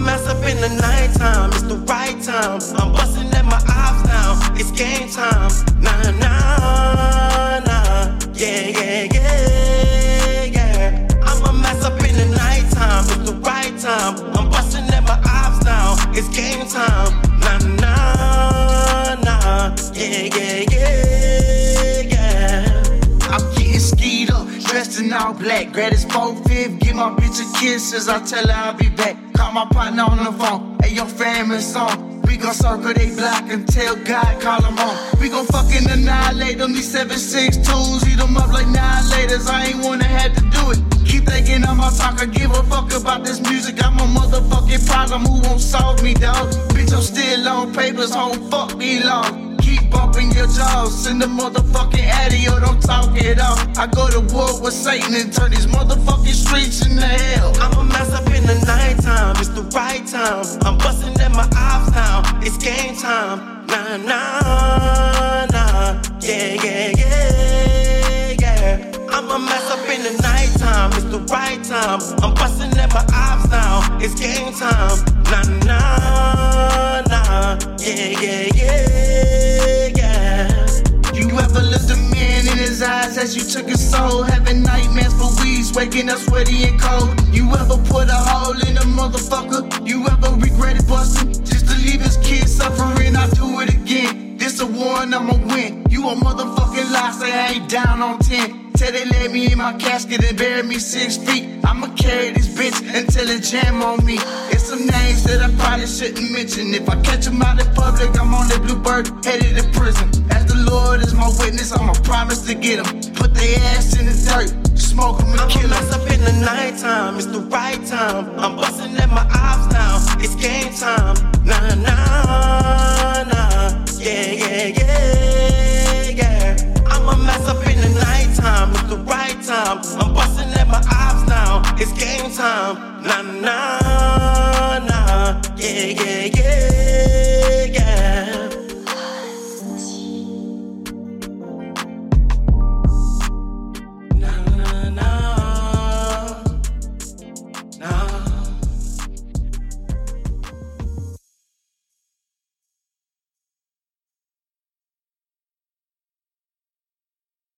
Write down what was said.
mess up in the nighttime. It's the right time. I'm busting at my eyes now. It's game time. In all black. Grab his 4-5, give my bitch a kiss as I tell her I'll be back. Call my partner on the phone, hey, your family song. We gon' circle they block and tell God call them home. We gon' fucking annihilate them, these seven 762s. Eat them up like annihilators, I ain't wanna have to do it. Keep thinking I'm a talker, give a fuck about this music. I'm a motherfucking problem, who won't solve me, dog? Bitch, I'm still on papers, home, fuck me long. Keep bumping your jaws in the motherfucking addy or don't talk it out. I go to war with Satan and turn these motherfucking streets into hell. I'ma mess up in the nighttime. It's the right time. I'm busting at my ops now. It's game time. Nah, nah, nah. Yeah, yeah, yeah, yeah. I'ma mess up in the nighttime. It's the right time. I'm busting at my ops now. It's game time. Nah, you took his soul? Having nightmares for weeks, waking up sweaty and cold. You ever put a hole in a motherfucker? You ever regretted busting just to leave his kids suffering? I do it again. This a war and I'ma win. You a motherfucking lie, say I ain't down on 10. Tell they lay me in my casket and bury me six feet. I'ma carry this bitch until it jam on me. It's some names that I probably shouldn't mention. If I catch them out in public, I'm on that bluebird, headed to prison. Lord is my witness, I'ma promise to get him. Put their ass in the dirt, smoke them and I'm kill them. up in the nighttime, it's the right time. I'm busting at my eyes now, it's game time. Nah, nah, nah. Yeah, yeah, yeah, yeah. I'm a mess up in the nighttime, it's the right time. I'm busting at my eyes now, it's game time. Nah, nah.